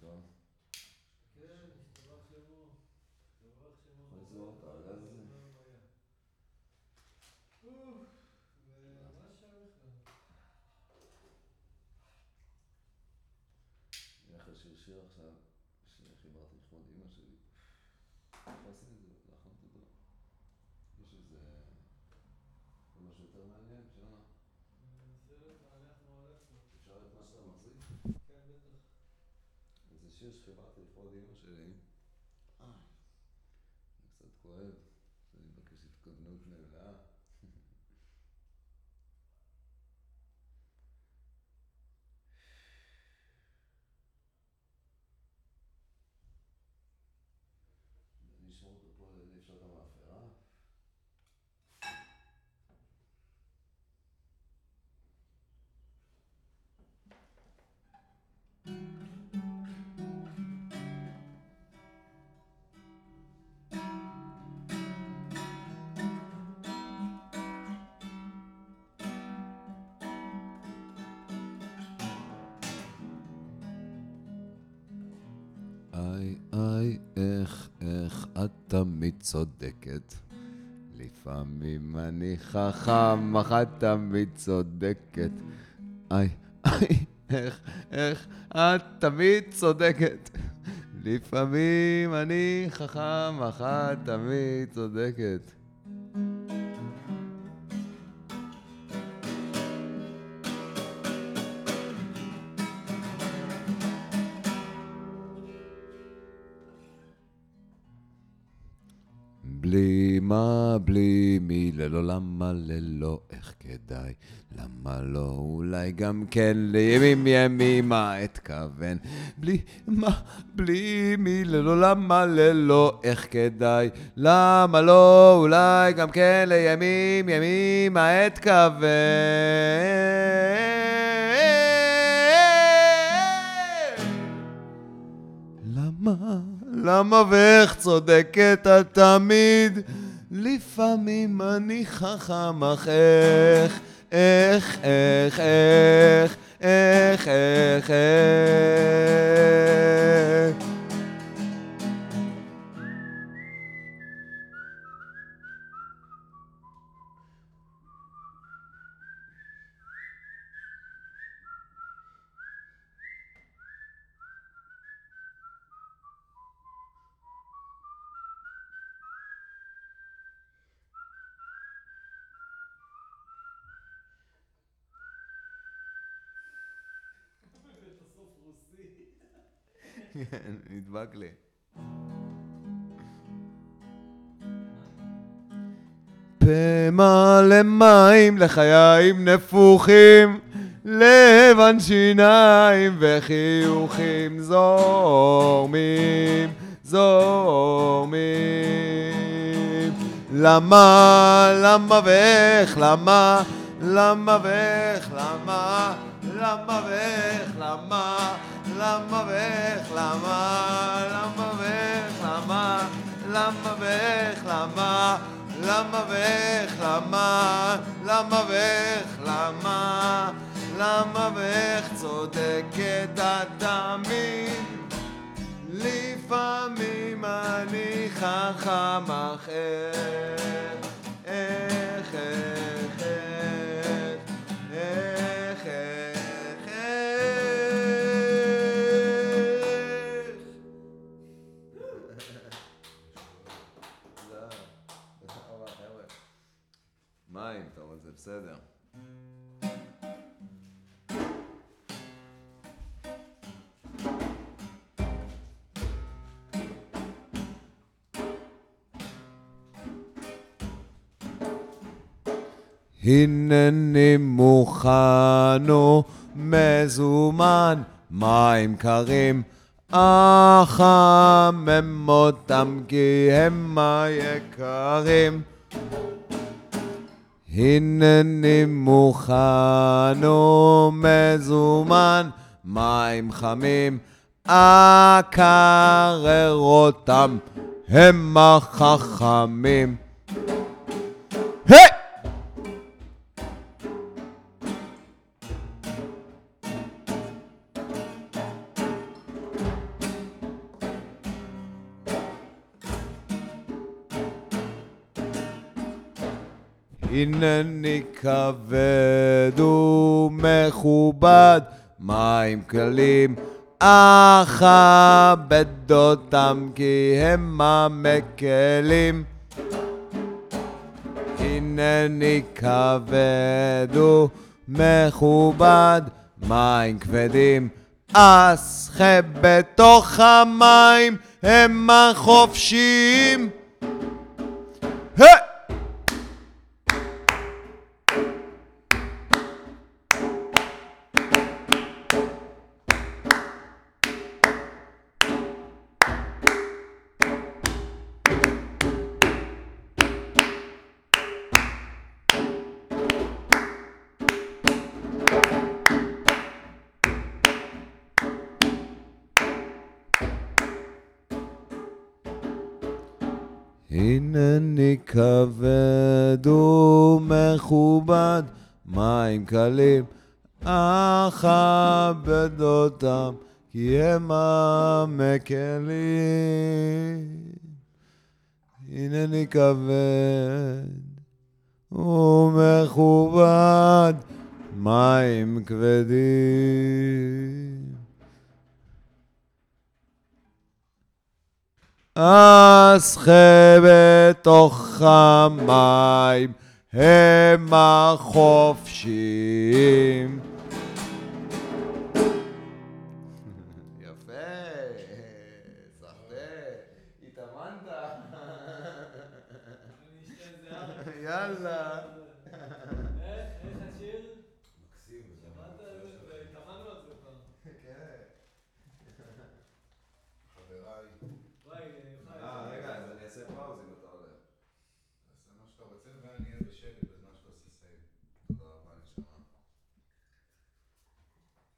טוב. כן, השתבח שמו. השתבח שמו. חזור, אתה על זה. איך השיר שיר עכשיו, שחיברתי לכבוד אימא שלי. איך עשיתי את זה? לחמת אותו. יש איזה... משהו יותר מעניין, שמה? אפשר את מה שאתה Je fais partie de 3D, vous savez. Aïe! Ça te quoi. Ça dit pas que c'est comme nous je l'ai là. Pas aller faire le monde. איי, איי, איך, איך את תמיד צודקת. לפעמים אני חכם, אך את תמיד צודקת. איי, איי, איך, איך את תמיד צודקת. לפעמים אני חכם, אך את תמיד צודקת. בלי מה, בלי מי, ללא למה, ללא איך כדאי, למה לא, אולי גם כן לימים ימימה אתכוון. בלי מה, בלי מי, ללא למה, ללא איך כדאי, למה לא, אולי גם כן לימים ימימה אתכוון. למה, ואיך צודקת את תמיד? לפעמים אני חכם, אך איך, איך, איך, איך, איך, איך, איך. כן, נדבק לי. פה מלא מים לחיים נפוחים, לבן שיניים וחיוכים זורמים, זורמים. למה, למה ואיך, למה, למה ואיך, למה, למה ואיך, למה, למה ואיך, למה, למה ואיך, למה, למה ואיך, למה, למה ואיך, למה, למה ואיך, למה, למה ואיך צודקת את לפעמים אני חכם אך מים, אומר, זה בסדר. הנני מוכן ומזומן, מים קרים, אחמם אותם כי הם היקרים. הנני מוכן ומזומן, מים חמים, אקרר אותם, הם החכמים. הנני כבד ומכובד, מים כלים, אכבד אותם כי הם המקלים. הנני כבד ומכובד, מים כבדים, אסחה בתוך המים, הם החופשיים. הנני כבד ומכובד, מים קלים, אכבד אותם, כי הם המקלים. הנני כבד ומכובד, מים כבדים. אסחה בתוך המים, הם החופשיים.